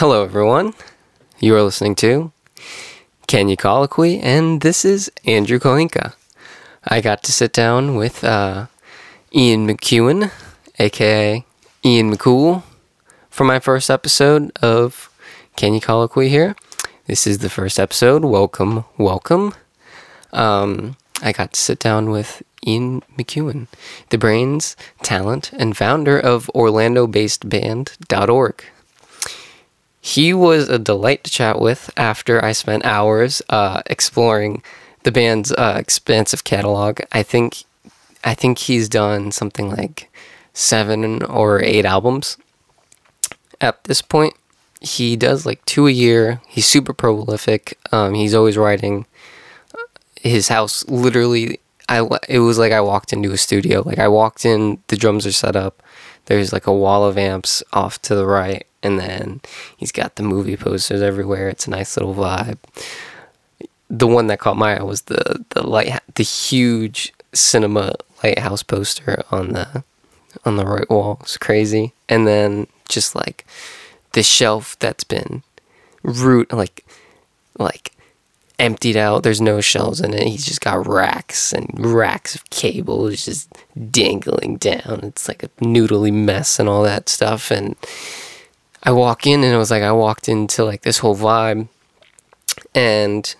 Hello, everyone. You are listening to Kenya Colloquy, and this is Andrew Kohinka. I got to sit down with uh, Ian McEwen, aka Ian McCool, for my first episode of Kenya Colloquy here. This is the first episode. Welcome, welcome. Um, I got to sit down with Ian McEwen, the brains, talent, and founder of Orlando based band.org. He was a delight to chat with after I spent hours uh, exploring the band's uh, expansive catalog. I think I think he's done something like seven or eight albums at this point. He does like two a year. He's super prolific. Um, he's always writing. His house literally, I it was like I walked into a studio. Like I walked in, the drums are set up. There's like a wall of amps off to the right, and then he's got the movie posters everywhere. It's a nice little vibe. The one that caught my eye was the the light, the huge cinema lighthouse poster on the on the right wall. It's crazy, and then just like the shelf that's been root like like emptied out. There's no shelves in it. He's just got racks and racks of cables just dangling down. It's like a noodly mess and all that stuff. And I walk in and it was like I walked into like this whole vibe. And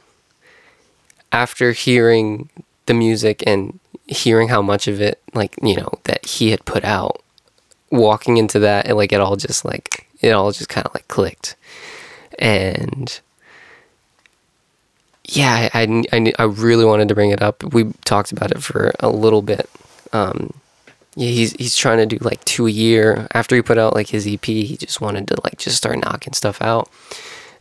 after hearing the music and hearing how much of it, like, you know, that he had put out, walking into that, and like it all just like, it all just kind of like clicked. And yeah, I, I, I, really wanted to bring it up. We talked about it for a little bit. Um, yeah, he's he's trying to do like two a year. After he put out like his EP, he just wanted to like just start knocking stuff out.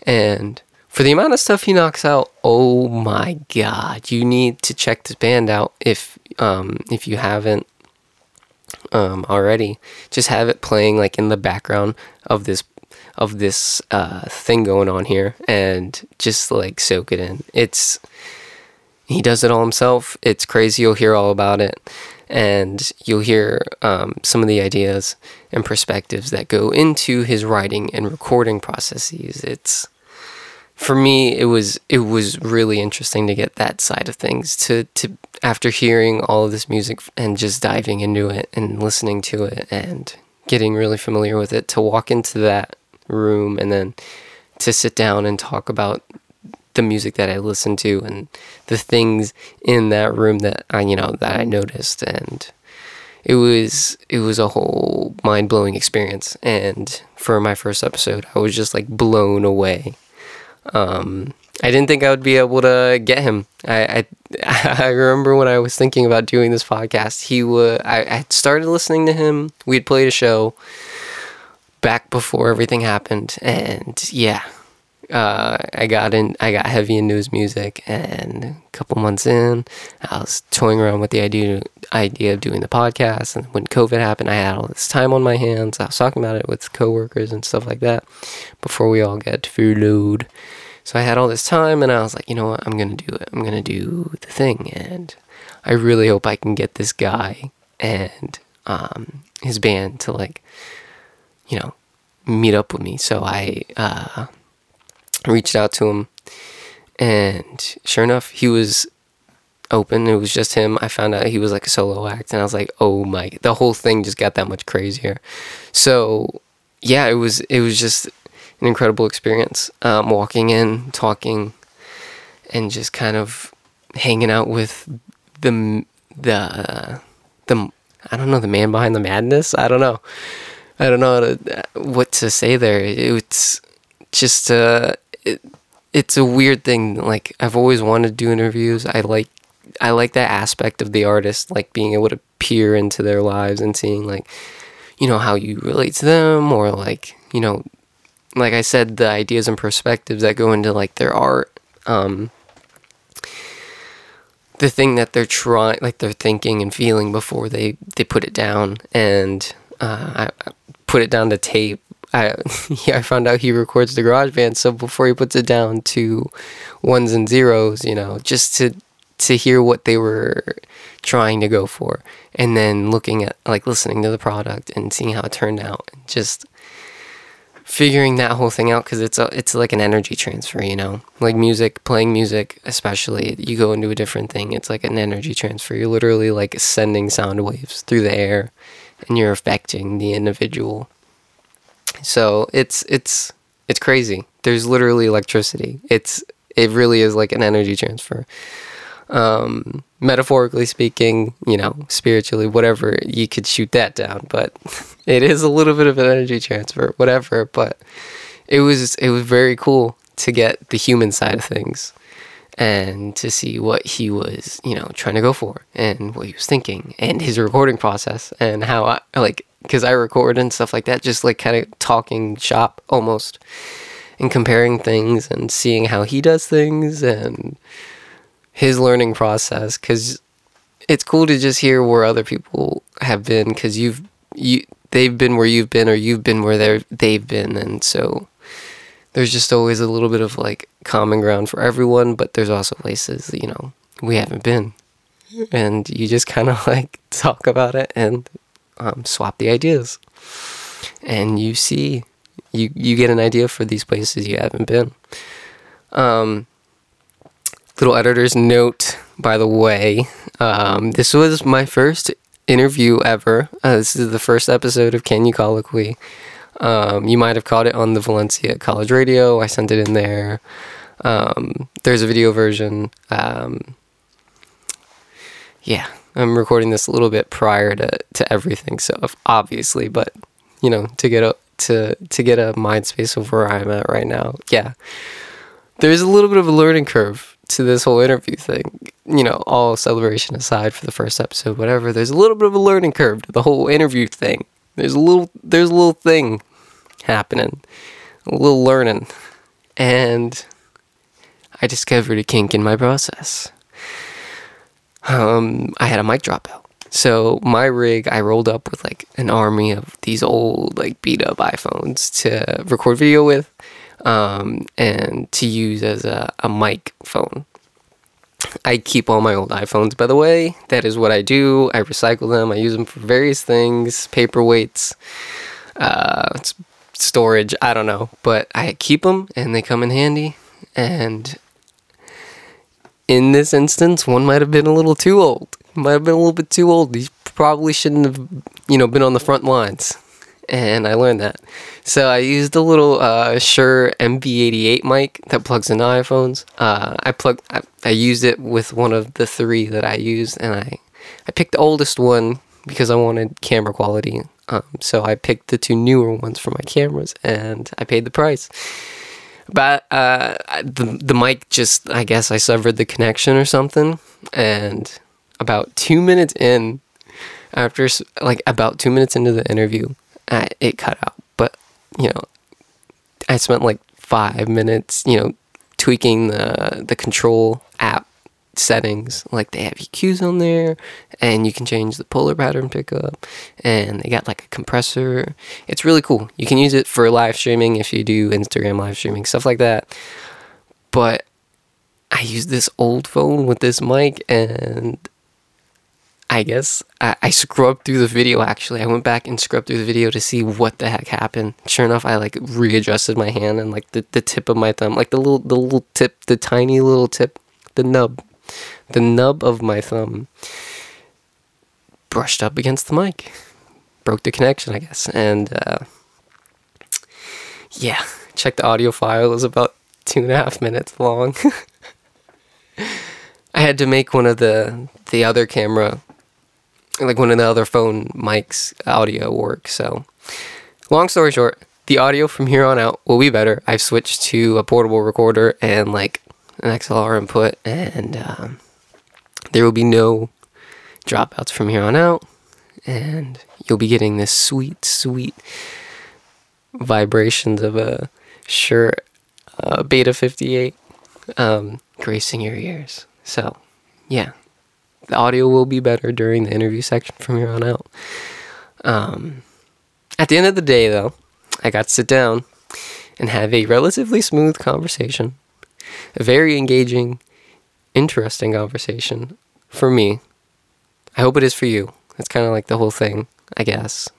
And for the amount of stuff he knocks out, oh my god, you need to check this band out if um if you haven't um already. Just have it playing like in the background of this of this uh, thing going on here and just like soak it in. It's he does it all himself. It's crazy. You'll hear all about it, and you'll hear um, some of the ideas and perspectives that go into his writing and recording processes. It's for me, it was it was really interesting to get that side of things. To to after hearing all of this music and just diving into it and listening to it and getting really familiar with it, to walk into that room and then to sit down and talk about the music that I listened to and the things in that room that I you know that I noticed and it was it was a whole mind-blowing experience and for my first episode I was just like blown away um, I didn't think I would be able to get him. I, I, I remember when I was thinking about doing this podcast, he would I, I started listening to him. We had played a show back before everything happened, and yeah, uh, I got in. I got heavy into his music, and a couple months in, I was toying around with the idea idea of doing the podcast. And when COVID happened, I had all this time on my hands. I was talking about it with coworkers and stuff like that before we all got furloughed. So I had all this time, and I was like, you know what? I'm gonna do it. I'm gonna do the thing, and I really hope I can get this guy and um, his band to like you know, meet up with me. So I uh, reached out to him, and sure enough, he was open. It was just him. I found out he was like a solo act, and I was like, oh my! The whole thing just got that much crazier. So yeah, it was it was just an incredible experience. Um, walking in, talking, and just kind of hanging out with the the the I don't know the man behind the madness. I don't know. I don't know what to say there. It's just uh, it, it's a weird thing. Like I've always wanted to do interviews. I like I like that aspect of the artist, like being able to peer into their lives and seeing like you know how you relate to them, or like you know, like I said, the ideas and perspectives that go into like their art. Um, the thing that they're trying, like they're thinking and feeling before they they put it down, and uh, I, put it down to tape. I yeah, I found out he records the garage band, so before he puts it down to ones and zeros, you know, just to to hear what they were trying to go for and then looking at like listening to the product and seeing how it turned out and just figuring that whole thing out because it's a it's like an energy transfer, you know, like music, playing music, especially you go into a different thing. It's like an energy transfer. You're literally like sending sound waves through the air, and you're affecting the individual. So it's it's it's crazy. There's literally electricity. It's it really is like an energy transfer. Um, metaphorically speaking, you know, spiritually, whatever, you could shoot that down, but it is a little bit of an energy transfer, whatever. But it was it was very cool to get the human side of things and to see what he was, you know, trying to go for and what he was thinking and his recording process and how I like because I record and stuff like that, just like kind of talking shop almost and comparing things and seeing how he does things and his learning process because it's cool to just hear where other people have been because you've you they've been where you've been or you've been where they they've been. And so there's just always a little bit of like common ground for everyone but there's also places you know we haven't been and you just kind of like talk about it and um, swap the ideas and you see you you get an idea for these places you haven't been um little editor's note, by the way. Um, this was my first interview ever. Uh, this is the first episode of Can You Colloquy. Um, you might have caught it on the Valencia College Radio. I sent it in there. Um, there's a video version. Um, yeah, I'm recording this a little bit prior to, to everything, so obviously, but you know, to get a to to get a mind space of where I'm at right now, yeah, there's a little bit of a learning curve to this whole interview thing, you know, all celebration aside for the first episode, whatever, there's a little bit of a learning curve to the whole interview thing. There's a little there's a little thing happening. A little learning. And I discovered a kink in my process. Um, I had a mic drop out. So my rig, I rolled up with like an army of these old like beat up iPhones to record video with um, and to use as a, a mic phone. I keep all my old iPhones, by the way. That is what I do. I recycle them. I use them for various things, paperweights, uh, storage. I don't know, but I keep them, and they come in handy. And in this instance, one might have been a little too old. Might have been a little bit too old. He probably shouldn't have, you know, been on the front lines and I learned that. So I used a little uh, Shure MV88 mic that plugs into iPhones. Uh, I plugged, I, I, used it with one of the three that I used, and I, I picked the oldest one because I wanted camera quality. Um, so I picked the two newer ones for my cameras, and I paid the price. But uh, the the mic just, I guess, I severed the connection or something, and about two minutes in, after like about two minutes into the interview, I, it cut out. But you know, I spent like five minutes, you know, tweaking the the control app settings. Like they have EQs on there, and you can change the polar pattern pickup, and they got like a compressor. It's really cool. You can use it for live streaming if you do Instagram live streaming stuff like that. But I use this old phone with this mic, and I guess I, I scrubbed through the video actually. I went back and scrubbed through the video to see what the heck happened. Sure enough, I like readjusted my hand and like the, the tip of my thumb, like the little the little tip, the tiny little tip, the nub, the nub of my thumb brushed up against the mic. Broke the connection, I guess. And uh, yeah, check the audio file. It was about two and a half minutes long. I had to make one of the the other camera like one of the other phone mics audio work. So, long story short, the audio from here on out will be better. I've switched to a portable recorder and like an XLR input, and um, there will be no dropouts from here on out. And you'll be getting this sweet, sweet vibrations of a Shure uh, Beta 58 um, gracing your ears. So, yeah, the audio will be better during the interview section from here on out. Um, at the end of the day, though, I got to sit down and have a relatively smooth conversation, a very engaging, interesting conversation for me. I hope it is for you. It's kind of like the whole thing, I guess.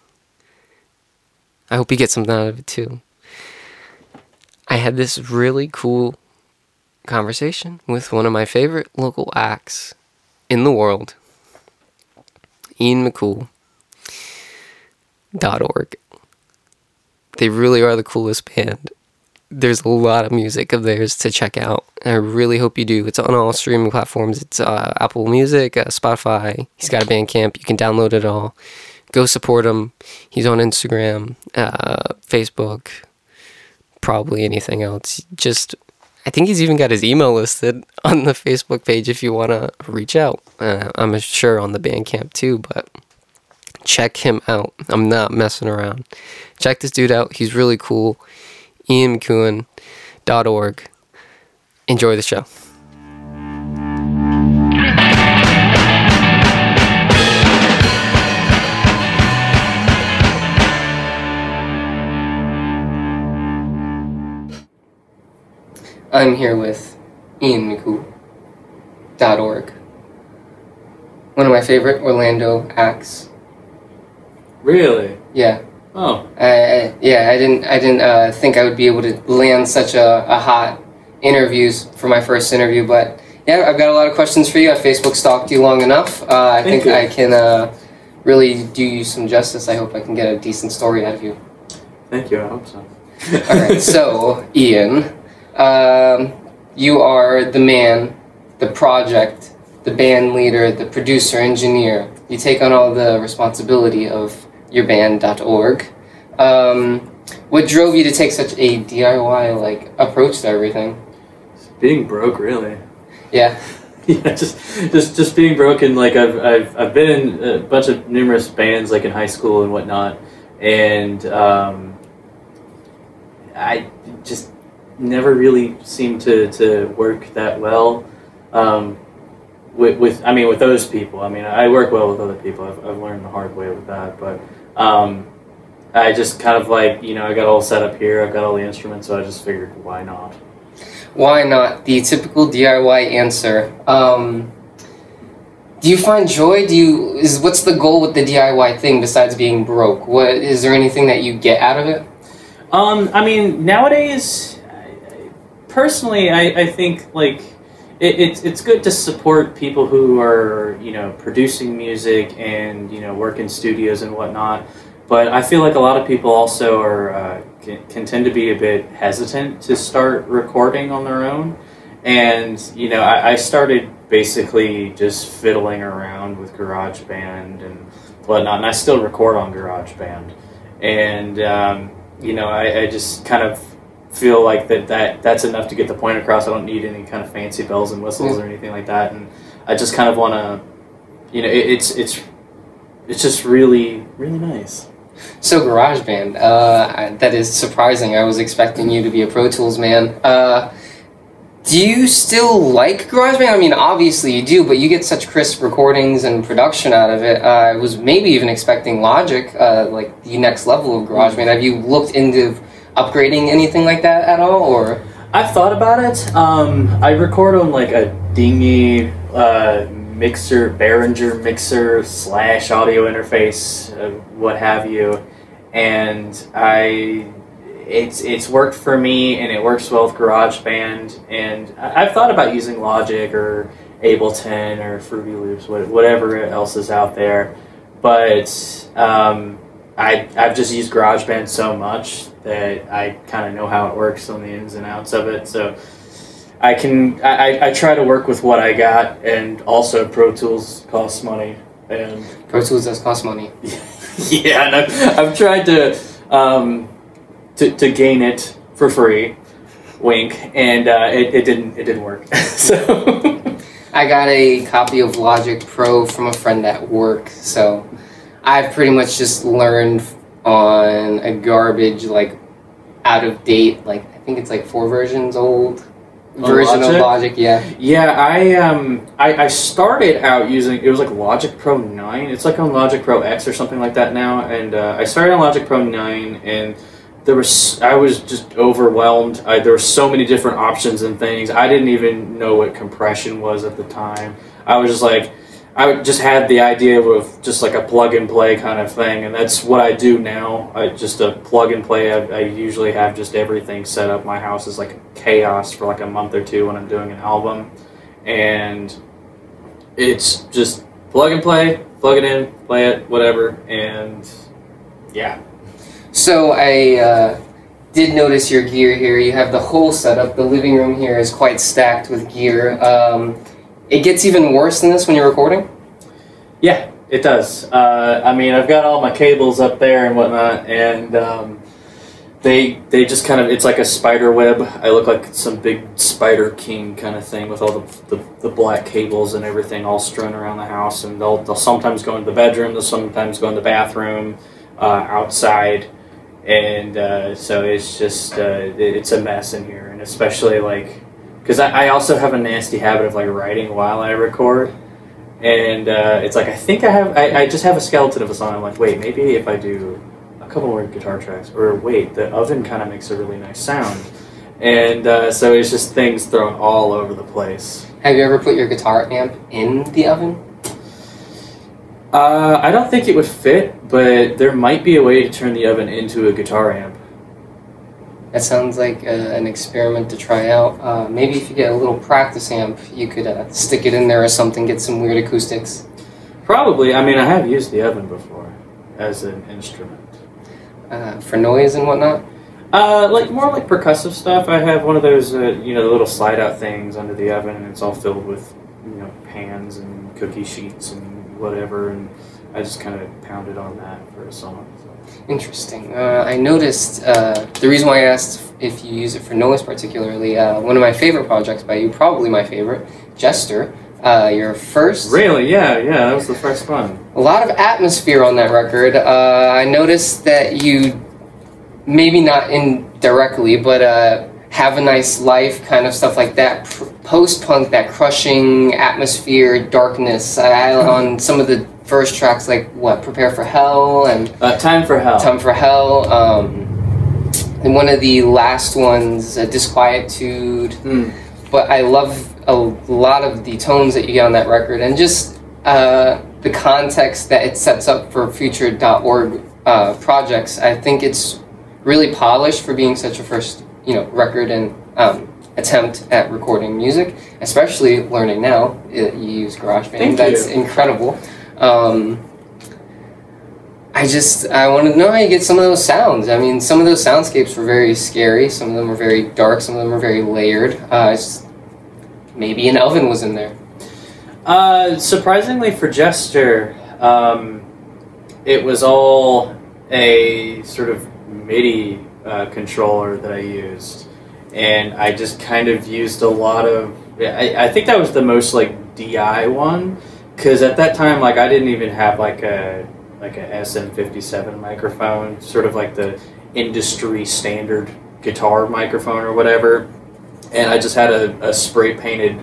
I hope you get something out of it too. I had this really cool conversation with one of my favorite local acts in the world, Ian McCool. Dot org. They really are the coolest band. There's a lot of music of theirs to check out. I really hope you do. It's on all streaming platforms. It's uh, Apple Music, uh, Spotify. He's got a Bandcamp. You can download it all. Go support him. He's on Instagram, uh, Facebook, probably anything else. Just, I think he's even got his email listed on the Facebook page if you want to reach out. Uh, I'm sure on the Bandcamp too, but check him out. I'm not messing around. Check this dude out. He's really cool. IanMcEwen.org. Enjoy the show. I'm here with IanMcCool.org. One of my favorite Orlando acts. Really? Yeah. Oh, I, I, yeah, I didn't I didn't uh, think I would be able to land such a, a hot interviews for my first interview, but yeah, I've got a lot of questions for you. I Facebook stalked you long enough. Uh, I Thank think you. I can uh, really do you some justice. I hope I can get a decent story out of you. thank you. I hope so. All right, so Ian, um, you are the man, the project, the band leader, the producer, engineer. You take on all the responsibility of your band.org. Um, what drove you to take such a DIY like approach to everything? being broke, really. Yeah, yeah, just just just being broken. Like I've I've I've been in a bunch of numerous bands, like in high school and whatnot, and um, I just never really seemed to to work that well. Um, with, with I mean with those people I mean I work well with other people I've, I've learned the hard way with that but um, I just kind of like you know I got all set up here I've got all the instruments so I just figured why not why not? The typical DIY answer. Um, do you find joy? Do you is what's the goal with the DIY thing besides being broke? What is there anything that you get out of it? Um, I mean, nowadays, personally, I, I think like it, it's it's good to support people who are you know producing music and you know work in studios and whatnot. But I feel like a lot of people also are uh, can, can tend to be a bit hesitant to start recording on their own. And you know, I, I started basically just fiddling around with GarageBand and whatnot, and I still record on GarageBand. And um, you know, I, I just kind of feel like that, that that's enough to get the point across. I don't need any kind of fancy bells and whistles or anything like that. And I just kind of want to, you know, it, it's it's it's just really really nice. So GarageBand, uh, that is surprising. I was expecting you to be a Pro Tools man. Uh, do you still like GarageBand? I mean, obviously you do, but you get such crisp recordings and production out of it. Uh, I was maybe even expecting Logic, uh, like the next level of GarageBand. Have you looked into upgrading anything like that at all, or? I've thought about it. Um, I record on like a dingy uh, mixer, Behringer mixer slash audio interface, uh, what have you, and I. It's it's worked for me and it works well with GarageBand and I've thought about using Logic or Ableton or Fruity Loops, whatever else is out there, but um, I I've just used GarageBand so much that I kind of know how it works on the ins and outs of it. So I can I, I- try to work with what I got, and also Pro Tools costs money, and Pro Tools does cost money. yeah, and I've, I've tried to um, to to gain it for free, wink, and uh, it, it didn't it didn't work. so. I got a copy of Logic Pro from a friend at work, so I've pretty much just learned on a garbage, like out of date, like I think it's like four versions old version of Logic? Logic. Yeah, Yeah, I um I, I started out using it was like Logic Pro nine. It's like on Logic Pro X or something like that now. And uh, I started on Logic Pro nine, and there was I was just overwhelmed. I, there were so many different options and things. I didn't even know what compression was at the time. I was just like, I just had the idea of just like a plug and play kind of thing, and that's what I do now. I just a plug and play. I, I usually have just everything set up. My house is like chaos for like a month or two when I'm doing an album, and it's just plug and play, plug it in, play it, whatever, and yeah. So I uh, did notice your gear here. You have the whole setup. The living room here is quite stacked with gear. Um, it gets even worse than this when you're recording. Yeah, it does. Uh, I mean, I've got all my cables up there and whatnot, and um, they they just kind of it's like a spider web. I look like some big spider king kind of thing with all the, the, the black cables and everything all strewn around the house. And they'll they'll sometimes go into the bedroom, they'll sometimes go in the bathroom, uh, outside, and uh, so it's just, uh, it's a mess in here, and especially like because I, I also have a nasty habit of like writing while I record and uh, it's like I think I have I, I just have a skeleton of a song. I'm like, wait, maybe if I do a couple more guitar tracks, or wait, the oven kind of makes a really nice sound, and uh, so it's just things thrown all over the place. Have you ever put your guitar amp in the oven? Uh, I don't think it would fit, but there might be a way to turn the oven into a guitar amp. That sounds like uh, an experiment to try out. Uh, maybe if you get a little practice amp, you could uh, stick it in there or something, get some weird acoustics. Probably. I mean, I have used the oven before as an instrument. Uh, for noise and whatnot? Uh, like more like percussive stuff. I have one of those, uh, you know, the little slide out things under the oven, and it's all filled with, you know, pans and cookie sheets and whatever, and I just kind of pounded on that for a song. So. Interesting. Uh, I noticed uh, the reason why I asked if you use it for noise particularly. Uh, one of my favorite projects by you, probably my favorite, Jester. Uh, your first. Really? Yeah, yeah. That was the first one. A lot of atmosphere on that record. Uh, I noticed that you, maybe not indirectly, but uh, have a nice life, kind of stuff like that. Post punk, that crushing atmosphere, darkness. I, on some of the first tracks like what prepare for hell and uh, time for hell. Time for hell um, and one of the last ones uh, disquietude. Mm. but i love a lot of the tones that you get on that record and just uh, the context that it sets up for future.org uh, projects. I think it's really polished for being such a first you know record and um, attempt at recording music especially learning now. You use garageband. Thank that's you. incredible um, I just I wanted to know how you get some of those sounds. I mean, some of those soundscapes were very scary. Some of them were very dark. Some of them were very layered. Uh, it's- maybe an oven was in there. Uh, surprisingly for Jester, um, it was all a sort of MIDI uh, controller that I used, and I just kind of used a lot of. I, I think that was the most like DI one, because at that time, like I didn't even have like a like a SM57 microphone, sort of like the industry standard guitar microphone or whatever, and I just had a, a spray painted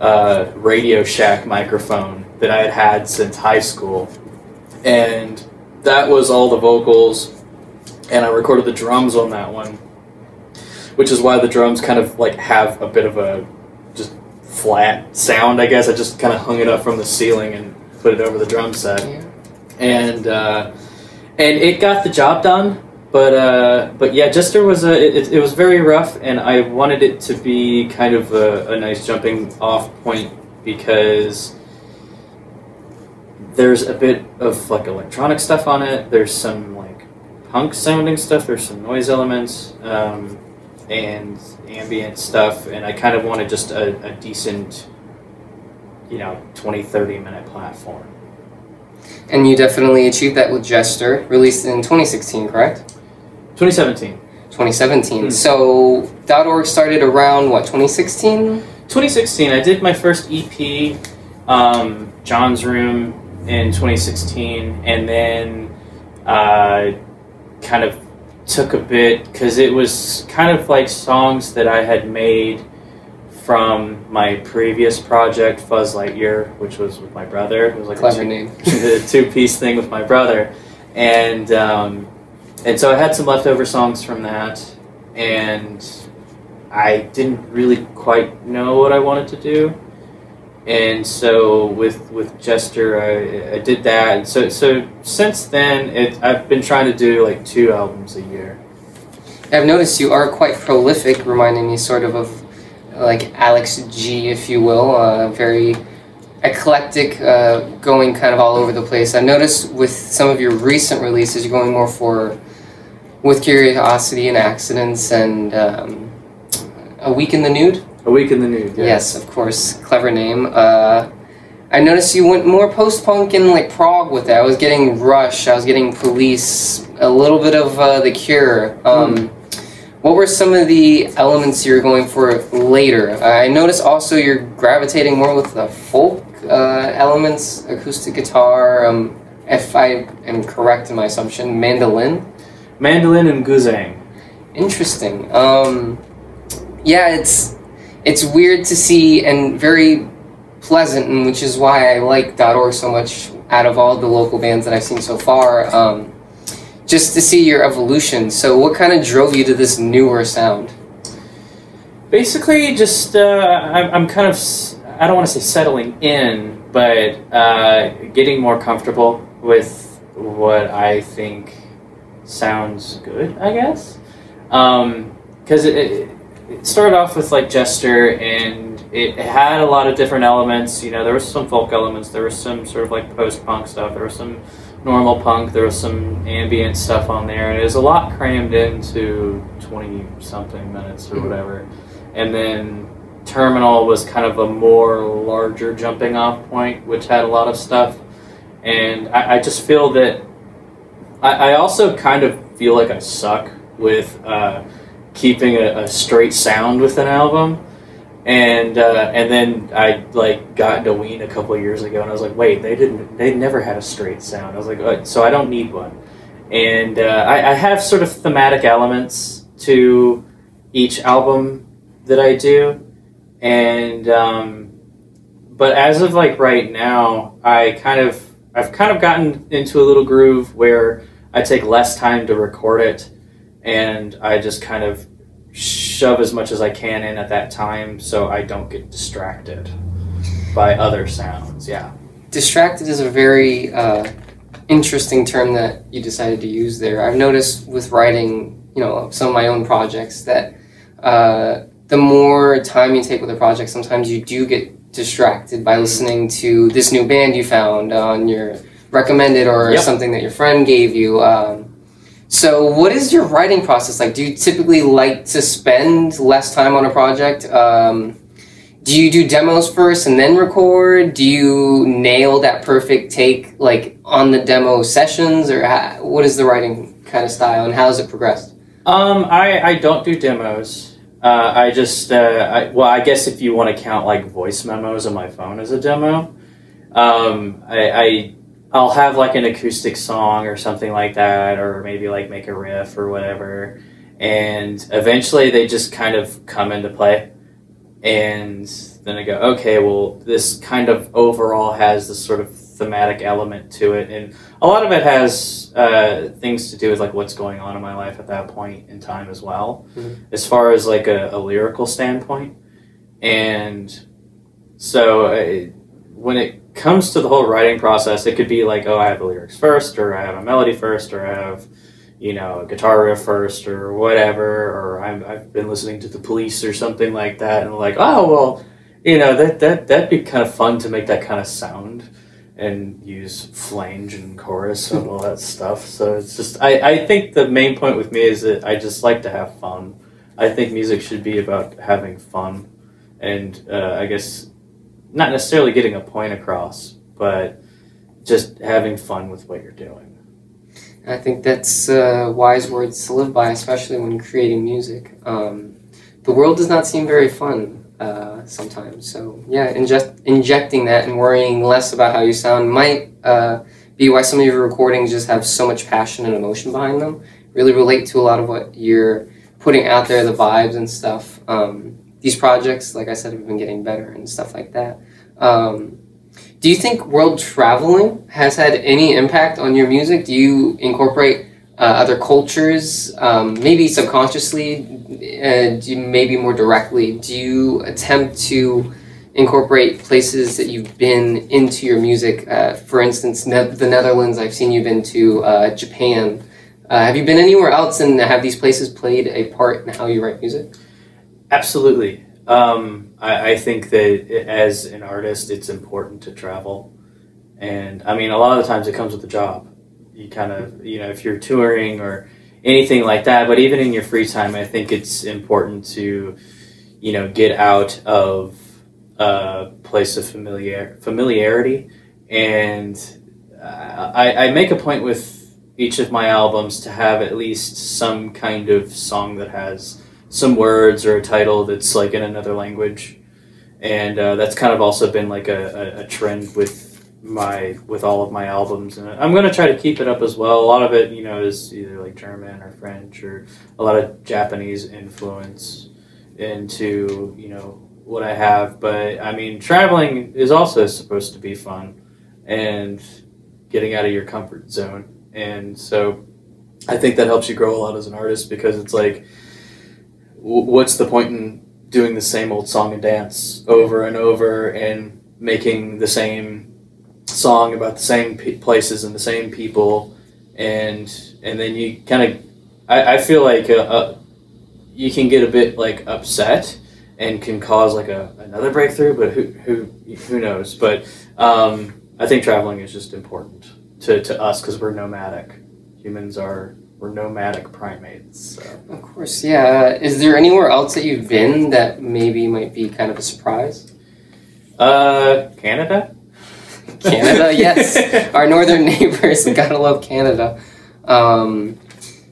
uh, Radio Shack microphone that I had had since high school, and that was all the vocals, and I recorded the drums on that one, which is why the drums kind of like have a bit of a flat sound. I guess I just kind of hung it up from the ceiling and put it over the drum set, Yeah. and uh, and it got the job done. But uh, but yeah, Jester was a it, it was very rough, and I wanted it to be kind of a, a nice jumping off point because there's a bit of like electronic stuff on it. There's some like punk sounding stuff. There's some noise elements um, and ambient stuff, and I kind of wanted just a, a decent, you know, 20, 30 minute platform. And you definitely achieved that with Jester, released in 2016, correct? 2017. 2017. Hmm. So .org started around what 2016? 2016, I did my first EP, um, John's Room, in 2016, and then uh, kind of took a bit because it was kind of like songs that I had made from my previous project, Fuzz Lightyear, which was with my brother. It was like a Clever two- name. the two piece thing with my brother, and um, and so I had some leftover songs from that, and I didn't really quite know what I wanted to do, and so with with Jester, I, I did that. And so so since then, it, I've been trying to do like two albums a year. I've noticed you are quite prolific, reminding me sort of of like Alex G, if you will, uh, very eclectic, uh, going kind of all over the place. I noticed with some of your recent releases, you're going more for with curiosity and accidents and um, a week in the nude. A week in the nude. Yes, of course, clever name. Uh, I noticed you went more post punk and like prog with it. I was getting Rush, I was getting Police, a little bit of uh, The Cure. Um, Mm. What were some of the elements you were going for later? I noticed also you're gravitating more with the folk uh, elements, acoustic guitar. Um, if I am correct in my assumption, mandolin. Mandolin and guzheng. Interesting. Um, yeah, it's it's weird to see and very pleasant, and which is why I like .org so much. Out of all the local bands that I've seen so far, um, just to see your evolution. So, what kind of drove you to this newer sound? Basically, just uh, I'm, kind of I don't want to say settling in, but uh, getting more comfortable with what I think sounds good. I guess because it, it, it started off with like Jester and it had a lot of different elements. You know, there was some folk elements, there was some sort of like post punk stuff, there was some normal punk, there was some ambient stuff on there, and it was a lot crammed into twenty something minutes or Mhm. whatever. And then Terminal was kind of a more larger jumping off point, which had a lot of stuff. And I, I just feel that I, I also kind of feel like I suck with uh, keeping a, a straight sound with an album. And uh, and then I like got into Ween a couple years ago, and I was like, wait, they didn't, they never had a straight sound. I was like, uh, so I don't need one. And uh, I, I have sort of thematic elements to each album that I do, and um, but as of like right now, I kind of I've kind of gotten into a little groove where I take less time to record it, and I just kind of shove as much as I can in at that time, so I don't get distracted by other sounds. Yeah. Distracted is a very uh, interesting term that you decided to use there. I've noticed with writing, you know, some of my own projects that uh, the more time you take with a project, sometimes you do get distracted by listening to this new band you found on your recommended or Yep. something that your friend gave you. Um, so, what is your writing process like? Do you typically like to spend less time on a project? Um, do you do demos first and then record? Do you nail that perfect take like on the demo sessions, or ha- what is the writing kind of style and how has it progressed? Um, I, I don't do demos. Uh, I just, uh, I, well, I guess if you want to count like voice memos on my phone as a demo, um, I, I, I'll have like an acoustic song or something like that, or maybe like make a riff or whatever. And eventually they just kind of come into play. And then I go, okay, well, this kind of overall has this sort of thematic element to it. And a lot of it has uh, things to do with like what's going on in my life at that point in time as well, Mhm. as far as like a, a lyrical standpoint. And so uh, when it comes to the whole writing process, it could be like, oh, I have the lyrics first, or I have a melody first, or I have you know a guitar riff first, or whatever, or I'm, I've been listening to the Police or something like that, and like, oh well, you know that that that'd be kind of fun to make that kind of sound and use flange and chorus and all that stuff. So it's just I, I think the main point with me is that I just like to have fun. I think music should be about having fun, and uh, I guess not necessarily getting a point across, but just having fun with what you're doing. I think that's uh, wise words to live by, especially when creating music. Um, the world does not seem very fun uh, sometimes. So yeah, ingest- injecting that and worrying less about how you sound might uh, be why some of your recordings just have so much passion and emotion behind them. Really relate to a lot of what you're putting out there, the vibes and stuff. Um, these projects, like I said, have been getting better and stuff like that. Um, do you think world traveling has had any impact on your music? Do you incorporate uh, other cultures, um, maybe subconsciously, you, maybe more directly? Do you attempt to incorporate places that you've been into your music. Uh, for instance, ne- the Netherlands. I've seen you've been to uh, Japan. Uh, have you been anywhere else, and have these places played a part in how you write music? Absolutely. Um, I, I think that as an artist, it's important to travel, and I mean, a lot of the times it comes with the job. You kind of, you know, if you're touring or anything like that, but even in your free time, I think it's important to, you know, get out of a place of familiar familiarity, and I, I make a point with each of my albums to have at least some kind of song that has some words or a title that's like in another language, and uh, that's kind of also been like a, a, a, trend with my with all of my albums, and I'm gonna try to keep it up as well. A lot of it, you know, is either like German or French or a lot of Japanese influence into you know what I have. But I mean, traveling is also supposed to be fun and getting out of your comfort zone, and so I think that helps you grow a lot as an artist because it's like what's the point in doing the same old song and dance over and over and making the same song about the same places and the same people? And and then you kind of I, I feel like uh, uh, you can get a bit like upset and can cause like a another breakthrough but who who who knows? But um, I think traveling is just important to, to us because we're nomadic. Humans are we're nomadic primates. So. Of course, yeah. Is there anywhere else that you've been that maybe might be kind of a surprise? Uh, Canada. Canada, yes. Our northern neighbors. Gotta love Canada. Um,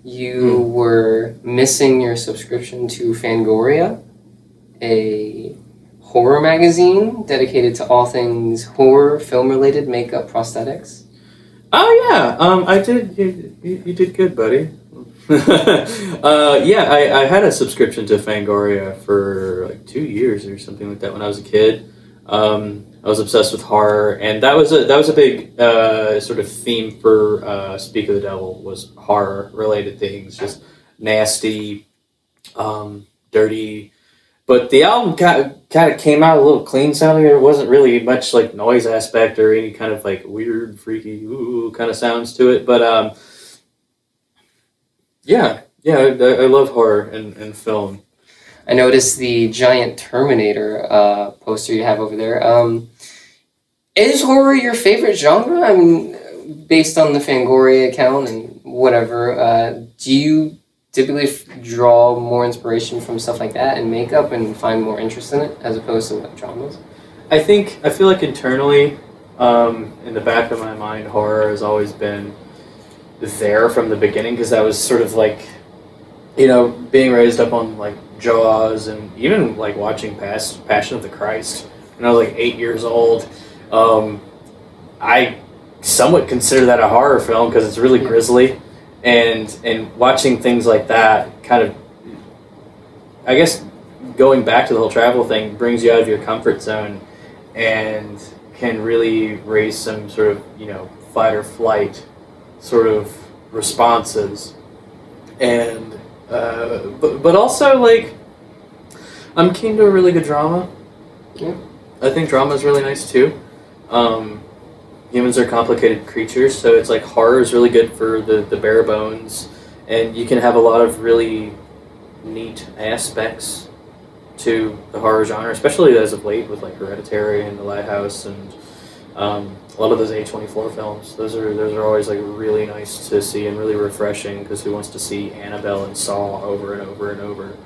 you hmm. were missing your subscription to Fangoria, a horror magazine dedicated to all things horror, film-related makeup, prosthetics. Oh yeah, um, I did. You, did good, buddy. uh, yeah, I, I had a subscription to Fangoria for like two years or something like that when I was a kid. Um, I was obsessed with horror, and that was a that was a big uh, sort of theme for uh, Speak of the Devil was horror related things, just nasty, um, dirty, but the album kind of, kind of came out a little clean sounding. There wasn't really much like noise aspect or any kind of like weird, freaky, ooh kind of sounds to it. But um, yeah, yeah, I, I love horror and, and film. I noticed the giant Terminator uh, poster you have over there. Um, is horror your favorite genre? I mean, based on the Fangoria account and whatever, uh, do you typically f- draw more inspiration from stuff like that and makeup and find more interest in it as opposed to like dramas? I think I feel like internally, um, in the back of my mind, horror has always been there from the beginning because that was sort of like, you know, being raised up on like Jaws and even like watching past Passion of the Christ when I was like eight years old. Um, I somewhat consider that a horror film because it's really grisly and and watching things like that kind of i guess going back to the whole travel thing brings you out of your comfort zone and can really raise some sort of you know fight or flight sort of responses. And uh, but, but also like i'm keen to a really good drama. Yeah. I think drama is really nice too. Um, humans are complicated creatures, so it's like horror is really good for the, the bare bones, and you can have a lot of really neat aspects to the horror genre, especially as of late with like Hereditary and The Lighthouse and um, a lot of those A24 films. Those are those are always like really nice to see and really refreshing because who wants to see Annabelle and Saw over and over and over.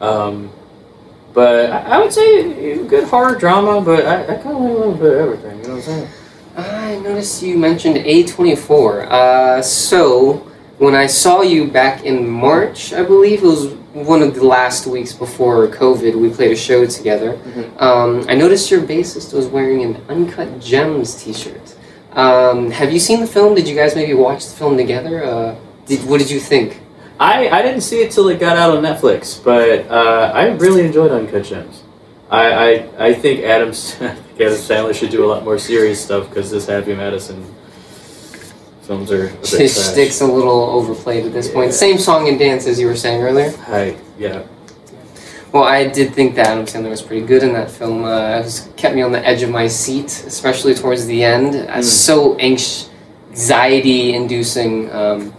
Um, but I, I, would say good horror drama, but I, I kind of like a little bit of everything. You know what I'm saying? I noticed you mentioned A24. Uh, so, when I saw you back in March, I believe it was one of the last weeks before COVID, we played a show together. Mm-hmm. Um, I noticed your bassist was wearing an Uncut Gems t shirt. Um, have you seen the film? Did you guys maybe watch the film together? Uh, did, what did you think? I, I didn't see it till it got out on Netflix, but uh, I really enjoyed Uncut Gems. I, I, I think Adams Adam Sandler should do a lot more serious stuff because this Happy Madison films are. His stick's a little overplayed at this yeah. point. Same song and dance as you were saying earlier. Hi, yeah. Well, I did think that Adam Sandler was pretty good in that film. Uh, it was, kept me on the edge of my seat, especially towards the end. Mm. So anx- anxiety-inducing. Um,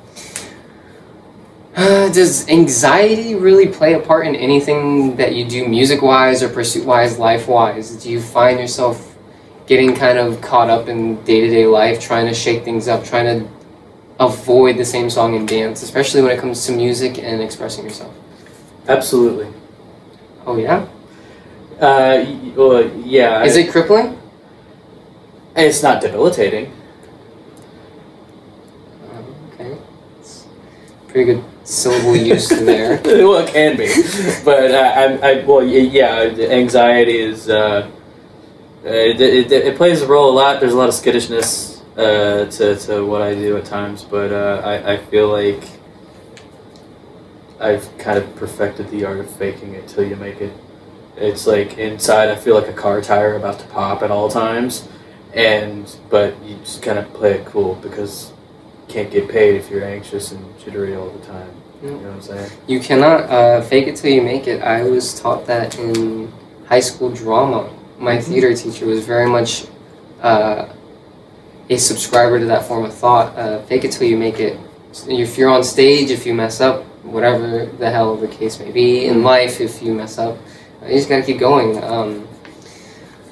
uh, does anxiety really play a part in anything that you do, music-wise or pursuit-wise, life-wise? Do you find yourself getting kind of caught up in day-to-day life, trying to shake things up, trying to avoid the same song and dance, especially when it comes to music and expressing yourself? Absolutely. Oh yeah. Uh, well, yeah. Is it crippling? It's not debilitating. Um, okay. It's pretty good syllable use there. well, it can be, but uh, I, I, well, yeah, anxiety is. Uh, uh, it, it, it plays a role a lot. There's a lot of skittishness uh, to, to what I do at times, but uh, I, I feel like I've kind of perfected the art of faking it till you make it. It's like inside, I feel like a car tire about to pop at all times, and but you just kind of play it cool because you can't get paid if you're anxious and jittery all the time. You know what I'm saying? You cannot uh, fake it till you make it. I was taught that in high school drama. My theater teacher was very much uh, a subscriber to that form of thought. Uh, fake it till you make it. If you're on stage, if you mess up, whatever the hell the case may be in life, if you mess up, uh, you just gotta keep going. Um,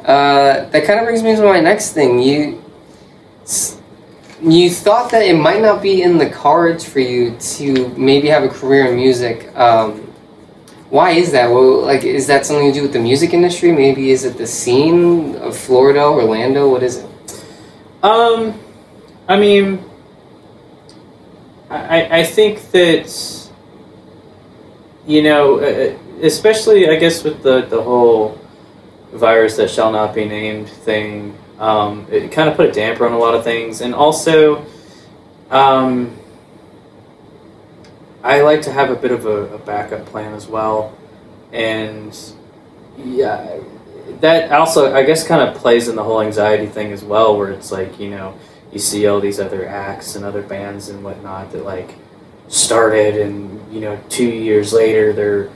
uh, that kind of brings me to my next thing. You you thought that it might not be in the cards for you to maybe have a career in music. Um, why is that? Well, like, is that something to do with the music industry? Maybe is it the scene of Florida, Orlando? What is it? Um, I mean, I, I think that, you know, uh, especially, I guess, with the, the whole virus that shall not be named thing, um, it kind of put a damper on a lot of things. And also, um, I like to have a bit of a, a backup plan as well. And, yeah, that also, I guess, kind of plays in the whole anxiety thing as well, where it's like, you know, you see all these other acts and other bands and whatnot that like started and you know two years later they're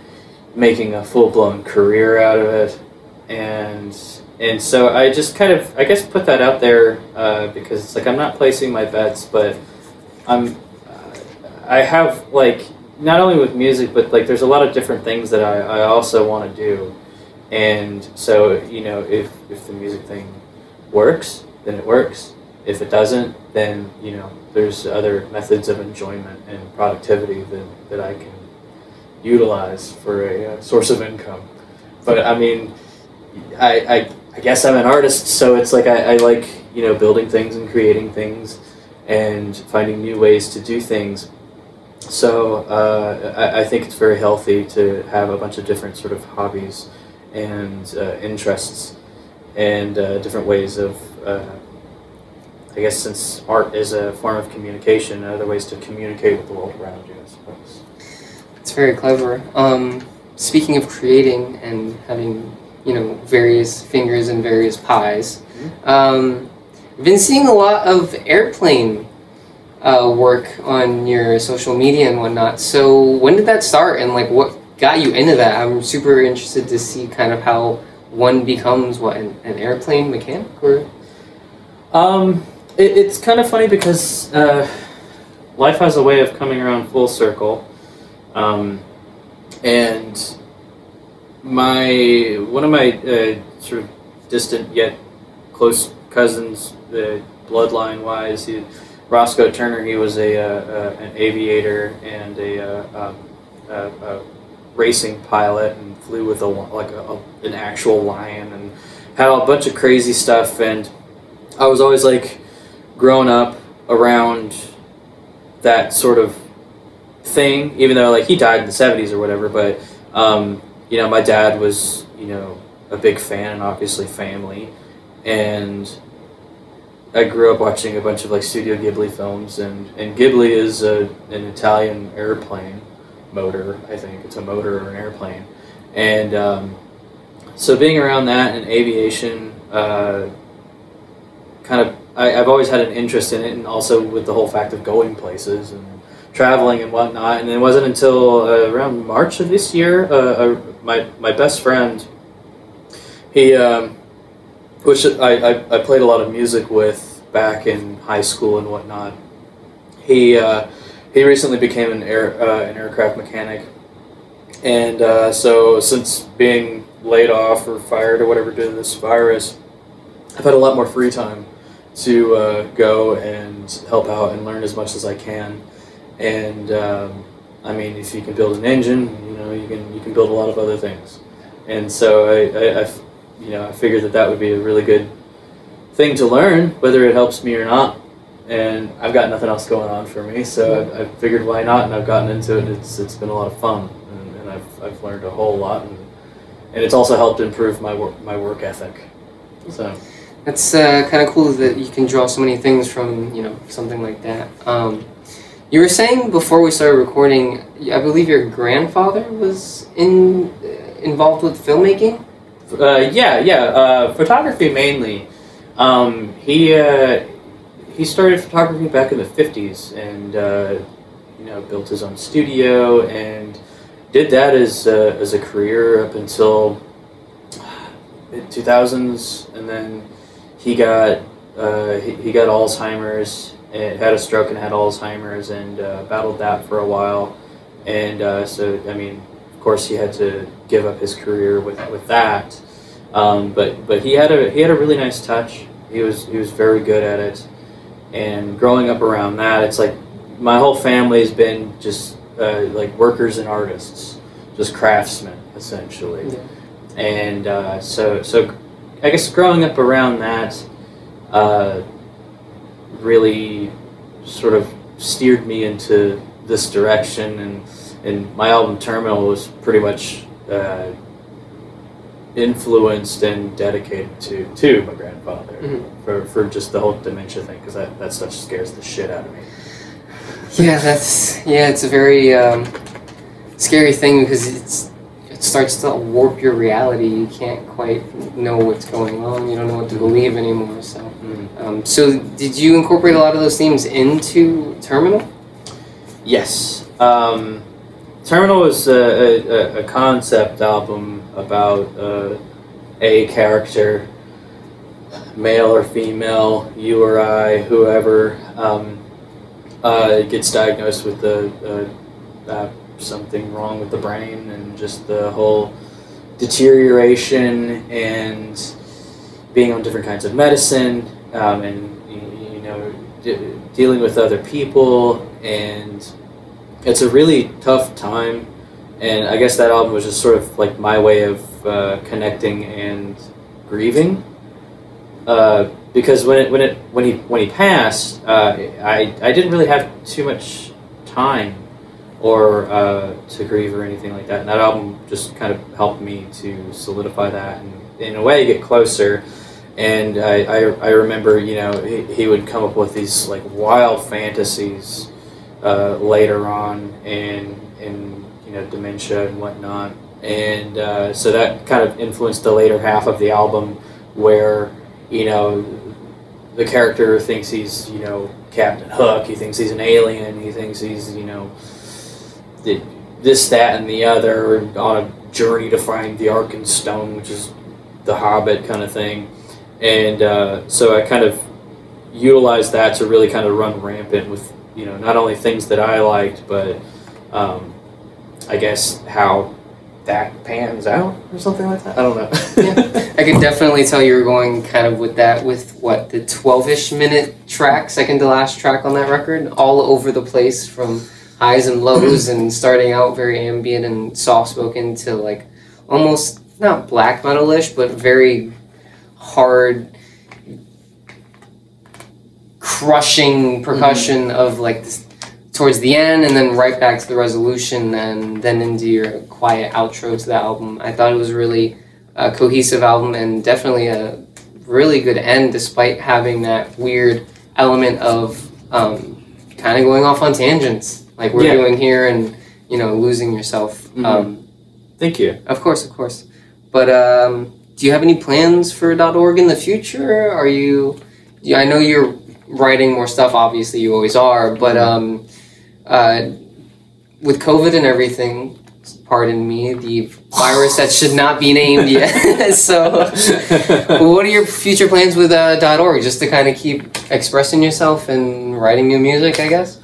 making a full-blown career out of it and and so i just kind of i guess put that out there uh, because it's like i'm not placing my bets but i'm i have like not only with music but like there's a lot of different things that i, I also want to do and so you know if if the music thing works then it works if it doesn't, then you know there's other methods of enjoyment and productivity that, that I can utilize for a uh, source of income. But I mean, I, I, I guess I'm an artist, so it's like I, I like you know building things and creating things and finding new ways to do things. So uh, I, I think it's very healthy to have a bunch of different sort of hobbies and uh, interests and uh, different ways of uh, I guess since art is a form of communication, other ways to communicate with the world around you, I suppose. It's very clever. Um, speaking of creating and having, you know, various fingers and various pies, um, I've been seeing a lot of airplane uh, work on your social media and whatnot. So when did that start, and like what got you into that? I'm super interested to see kind of how one becomes what an, an airplane mechanic or Um, it, it's kind of funny because uh, life has a way of coming around full circle, um, and my one of my uh, sort of distant yet close cousins, uh, bloodline wise, he, Roscoe Turner. He was a uh, uh, an aviator and a, uh, um, a, racing pilot and flew with a like a, an actual lion and had a bunch of crazy stuff and I was always like growing up around that sort of thing, even though like he died in the seventies or whatever. But um, you know, my dad was you know a big fan and obviously family, and I grew up watching a bunch of like Studio Ghibli films, and and Ghibli is a, an Italian airplane motor. I think it's a motor or an airplane, and um, so being around that and aviation. Uh, kind of I, I've always had an interest in it, and also with the whole fact of going places and traveling and whatnot. And it wasn't until uh, around March of this year, uh, uh, my my best friend, he, um, which I, I I played a lot of music with back in high school and whatnot. He uh, he recently became an air uh, an aircraft mechanic, and uh, so since being laid off or fired or whatever due to this virus, I've had a lot more free time to uh, go and help out and learn as much as I can. And um, I mean, if you can build an engine, you know, you can you can build a lot of other things. And so I, I, I you know, I figured that that would be a really good thing to learn, whether it helps me or not. And I've got nothing else going on for me, so I, I figured why not, and I've gotten into it. It's it's been a lot of fun, and, and I've, I've learned a whole lot, and, and it's also helped improve my work my work ethic. So. That's uh, kind of cool that you can draw so many things from you know something like that. Um, you were saying before we started recording, I believe your grandfather was in involved with filmmaking. Uh, yeah, yeah, uh, photography mainly. Um, he uh, he started photography back in the fifties, and uh, you know built his own studio and did that as uh, as a career up until mid two thousands, and then he got he, he got Alzheimer's and had a stroke and had Alzheimer's and battled that for a while, and so I mean, course, he had to give up his career with with that. Um, but but he had a he had a really nice touch. He was he was very good at it, and growing up around that, it's like my whole family's been just uh, like workers and artists, just craftsmen essentially, Yeah. and uh, so so I guess growing up around that uh, really sort of steered me into this direction, and and my album Terminal was pretty much. Uh, influenced and dedicated to to my grandfather Mhm. for, for just the whole dementia thing because that, that stuff scares the shit out of me. Yeah, that's yeah. It's a very um, scary thing because it's it starts to warp your reality. You can't quite know what's going on. You don't know what to believe anymore. So, um, so did you incorporate a lot of those themes into Terminal? Yes. Um, Terminal is a, a, a concept album about uh, a character, male or female, you or I, whoever, um, uh, gets diagnosed with the, uh, uh, something wrong with the brain and just the whole deterioration and being on different kinds of medicine um, and y- you know de- dealing with other people and it's a really tough time and i guess that album was just sort of like my way of uh, connecting and grieving. Uh, because when it when it when he when he passed uh, I, I didn't really have too much time or uh, to grieve or anything like that and that album just kind of helped me to solidify that and in a way get closer. And I, I, I remember you know he, he would come up with these like wild fantasies uh, later on in in you know dementia and whatnot, and uh, so that kind of influenced the later half of the album, where you know the character thinks he's you know Captain Hook, he thinks he's an alien, he thinks he's you know this that and the other on a journey to find the Arkenstone, which is the Hobbit kind of thing, and uh, so I kind of utilized that to really kind of run rampant with you know not only things that I liked, but um, I guess how that pans out or something like that. I don't know. Yeah. I could definitely tell you were going kind of with that, with what the twelve-ish minute track, second to last track on that record, all over the place from highs and lows, and starting out very ambient and soft-spoken to like almost not black metal-ish, but very hard, crushing percussion of like this, towards the end, and then right back to the resolution, and then into your quiet outro to the album. I thought it was really a cohesive album and definitely a really good end, despite having that weird element of um, kind of going off on tangents, like we're Yeah. doing here, and you know losing yourself. Mhm. Um, Thank you. of course, of course. But um, do you have any plans for dot .org in the future? Are you? I know you're writing more stuff. Obviously, you always are. But um, uh, with COVID and everything, pardon me, the virus that should not be named yet. so, what are your future plans with uh, .org? Just to kind of keep expressing yourself and writing new music, I guess.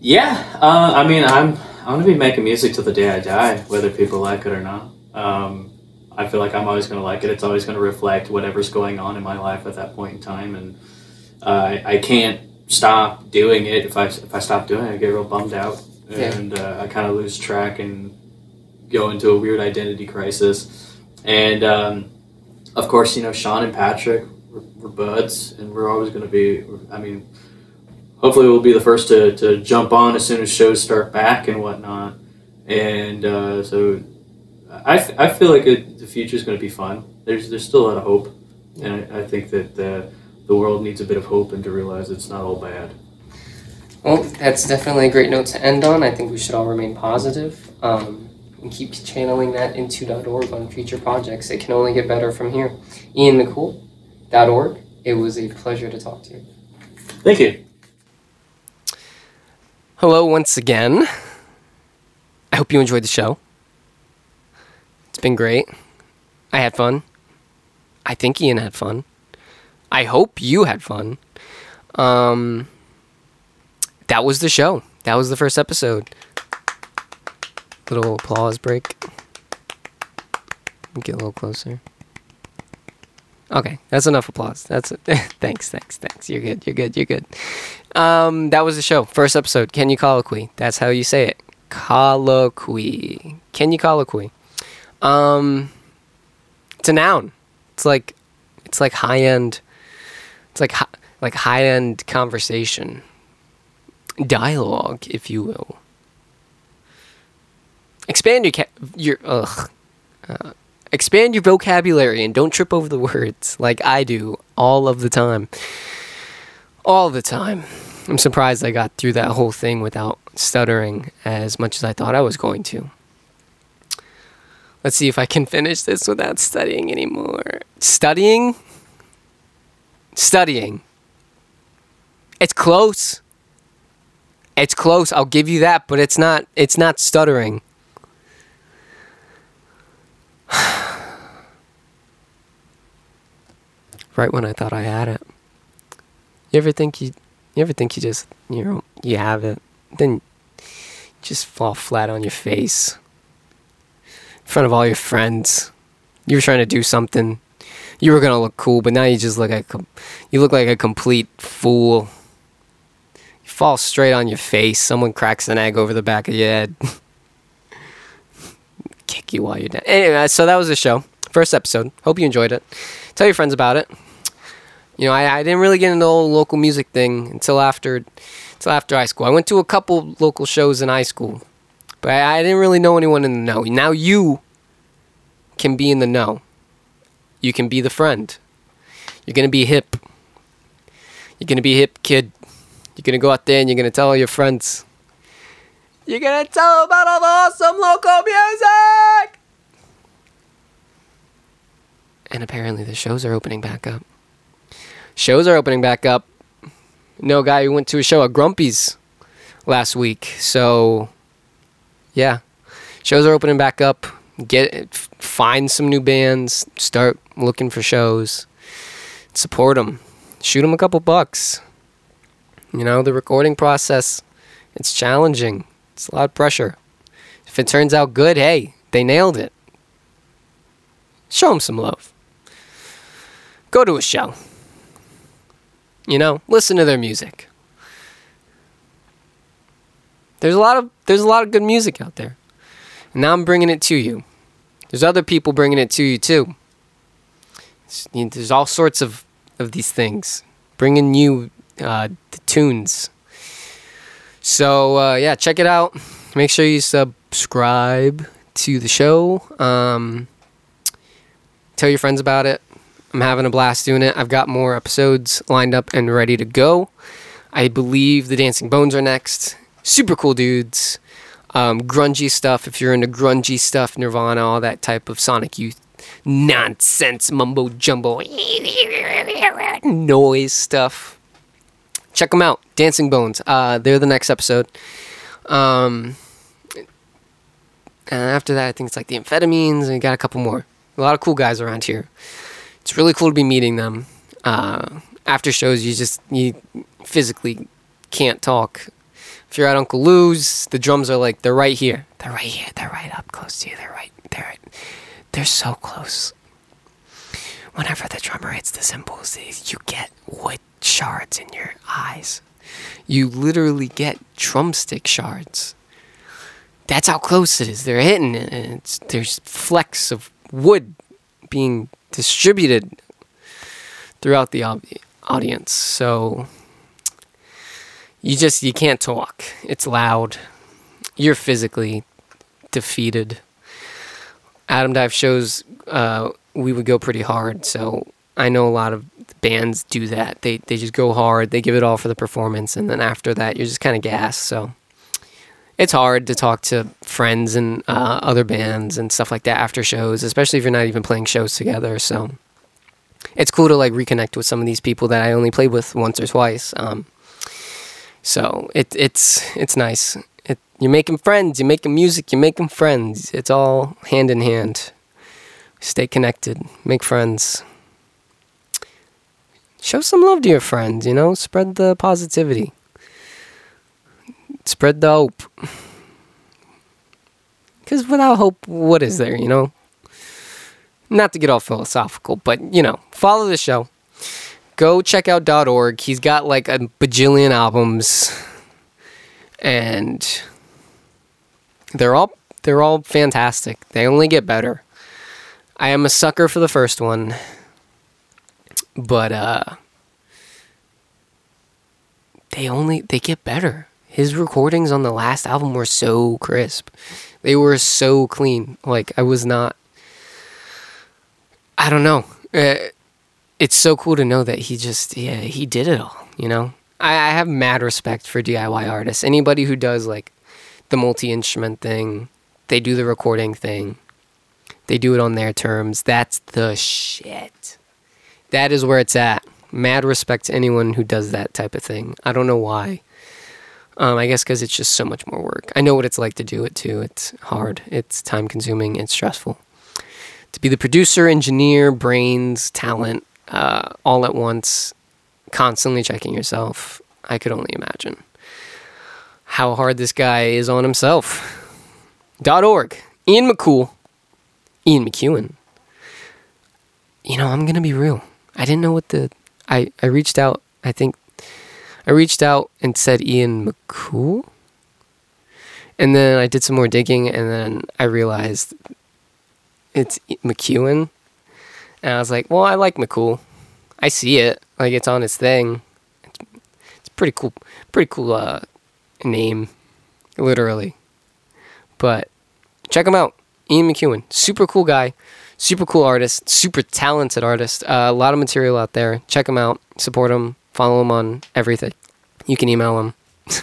Yeah, uh, I mean, I'm I'm gonna be making music till the day I die, whether people like it or not. Um, I feel like I'm always gonna like it. It's always gonna reflect whatever's going on in my life at that point in time, and uh, I, I can't stop doing it. If I if I stop doing it, I get real bummed out, Yeah. and uh, I kind of lose track and go into a weird identity crisis. And um, of course, you know, Sean and Patrick, we're, we're buds, and we're always going to be. I mean, hopefully, we'll be the first to, to jump on as soon as shows start back and whatnot. And uh, so, I feel like it, the future is going to be fun. There's there's still a lot of hope, and I, I think that the the world needs a bit of hope and to realize it's not all bad. Well, that's definitely a great note to end on. I think we should all remain positive um, and keep channeling that into .org on future projects. It can only get better from here. Ian McCool, .org. It was a pleasure to talk to you. Thank you. Hello once again. I hope you enjoyed the show. It's been great. I had fun. I think Ian had fun. I hope you had fun. Um, that was the show. That was the first episode. Little applause break. Get a little closer. Okay, that's enough applause. That's it. thanks, thanks, thanks. You're good. You're good. You're good. Um, that was the show. First episode. Can you colloquy? That's how you say it. Colloquy. Can you colloquy? Um, it's a noun. It's like, it's like high end. It's like hi, like high end conversation, dialogue, if you will. Expand your ca- your ugh. Uh, expand your vocabulary and don't trip over the words like I do all of the time. All the time. I'm surprised I got through that whole thing without stuttering as much as I thought I was going to. Let's see if I can finish this without studying anymore. Studying? Studying. It's close. It's close. I'll give you that, but it's not it's not stuttering. right when I thought I had it. You ever think you you ever think you just you know you have it, then just fall flat on your face in front of all your friends. You were trying to do something. You were gonna look cool, but now you just look like a you look like a complete fool. You fall straight on your face. Someone cracks an egg over the back of your head. Kick you while you're down. Anyway, uh, so that was the show. First episode. Hope you enjoyed it. Tell your friends about it you know, I, I didn't really get into the whole local music thing until after until after high school. I went to a couple local shows in high school, but I, I didn't really know anyone in the know. Now you can be in the know. You can be the friend. You're gonna be hip. You're gonna be hip, kid. You're gonna go out there and you're gonna tell all your friends. You're gonna tell them about all the awesome local music. And apparently the shows are opening back up shows are opening back up. No guy who went to a show at Grumpy's last week. So, yeah, shows are opening back up. Get find some new bands. Start looking for shows. Support them. Shoot them a couple bucks. You know the recording process. It's challenging. It's a lot of pressure. If it turns out good, hey, they nailed it. Show them some love. Go to a show. You know, listen to their music. There's a lot of there's a lot of good music out there. Now I'm bringing it to you. There's other people bringing it to you too. There's all sorts of of these things bringing you uh, the tunes. So uh, yeah, check it out. Make sure you subscribe to the show. Um, tell your friends about it. I'm having a blast doing it. I've got more episodes lined up and ready to go. I believe the Dancing Bones are next. Super cool dudes. Um, grungy stuff, if you're into grungy stuff, Nirvana, all that type of Sonic Youth nonsense, mumbo jumbo, noise stuff. Check them out. Dancing Bones. Uh, they're the next episode. Um, And after that, I think it's like the amphetamines, and got a couple more. A lot of cool guys around here. It's really cool to be meeting them. Uh, after shows, you just you physically can't talk. If you're at Uncle Lou's, the drums are like they're right here. They're right here. They're right up close to you. They're right. They're they're so close. Whenever the drummer hits the cymbals, you get wood shards in your eyes. You literally get drumstick shards. That's how close it is. They're hitting it, and it's, there's flecks of wood being distributed throughout the audience. So you just you can't talk. It's loud. You're physically defeated. Adam Dive shows uh, we would go pretty hard, so I know a lot of bands do that. They they just go hard. They give it all for the performance, and then after that, you're just kind of gassed. So it's hard to talk to friends and uh, other bands and stuff like that after shows, especially if you're not even playing shows together. So it's cool to like reconnect with some of these people that I only played with once or twice. Um, so it it's it's nice. It, you're making friends. You're making music. You're making friends. It's all hand in hand. Stay connected. Make friends. Show some love to your friends. You know, spread the positivity. Spread the hope. Because without hope, what is there? You know not to get all philosophical, but you know, follow the show. Go check out .org. He's got like a bajillion albums, and they're all they're all fantastic. They only get better. I am a sucker for the first one, but uh, they only they get better. His recordings on the last album were so crisp. They were so clean. Like I was not I don't know. Uh, it's so cool to know that he just yeah he did it all. You know, I, I have mad respect for DIY artists. Anybody who does like the multi instrument thing, they do the recording thing, they do it on their terms. That's the shit. That is where it's at. Mad respect to anyone who does that type of thing. I don't know why. Um, I guess because it's just so much more work. I know what it's like to do it too. It's hard. It's time consuming. It's stressful to be the producer, engineer, brains, talent, uh, all at once, constantly checking yourself. I could only imagine how hard this guy is on himself. Dot org. Ian McCool. Ian McEwen. You know, I'm gonna be real. I didn't know what the I, I reached out, I think I reached out and said Ian McCool. And then I did some more digging and then I realized it's McEwen. And I was like, well, I like McCool. I see it. Like it's on his thing. It's, it's pretty cool. Pretty cool uh, name, literally. But check him out. Ian McEwen. Super cool guy. Super cool artist. Super talented artist. Uh, a lot of material out there. Check him out. Support him. Follow him on everything. You can email him.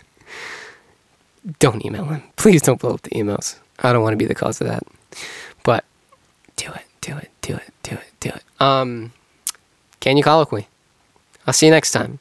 don't email him. Please don't blow up the emails. I don't want to be the cause of that. But do it, do it, do it, do it, do it. Um, can you colloquy? I'll see you next time.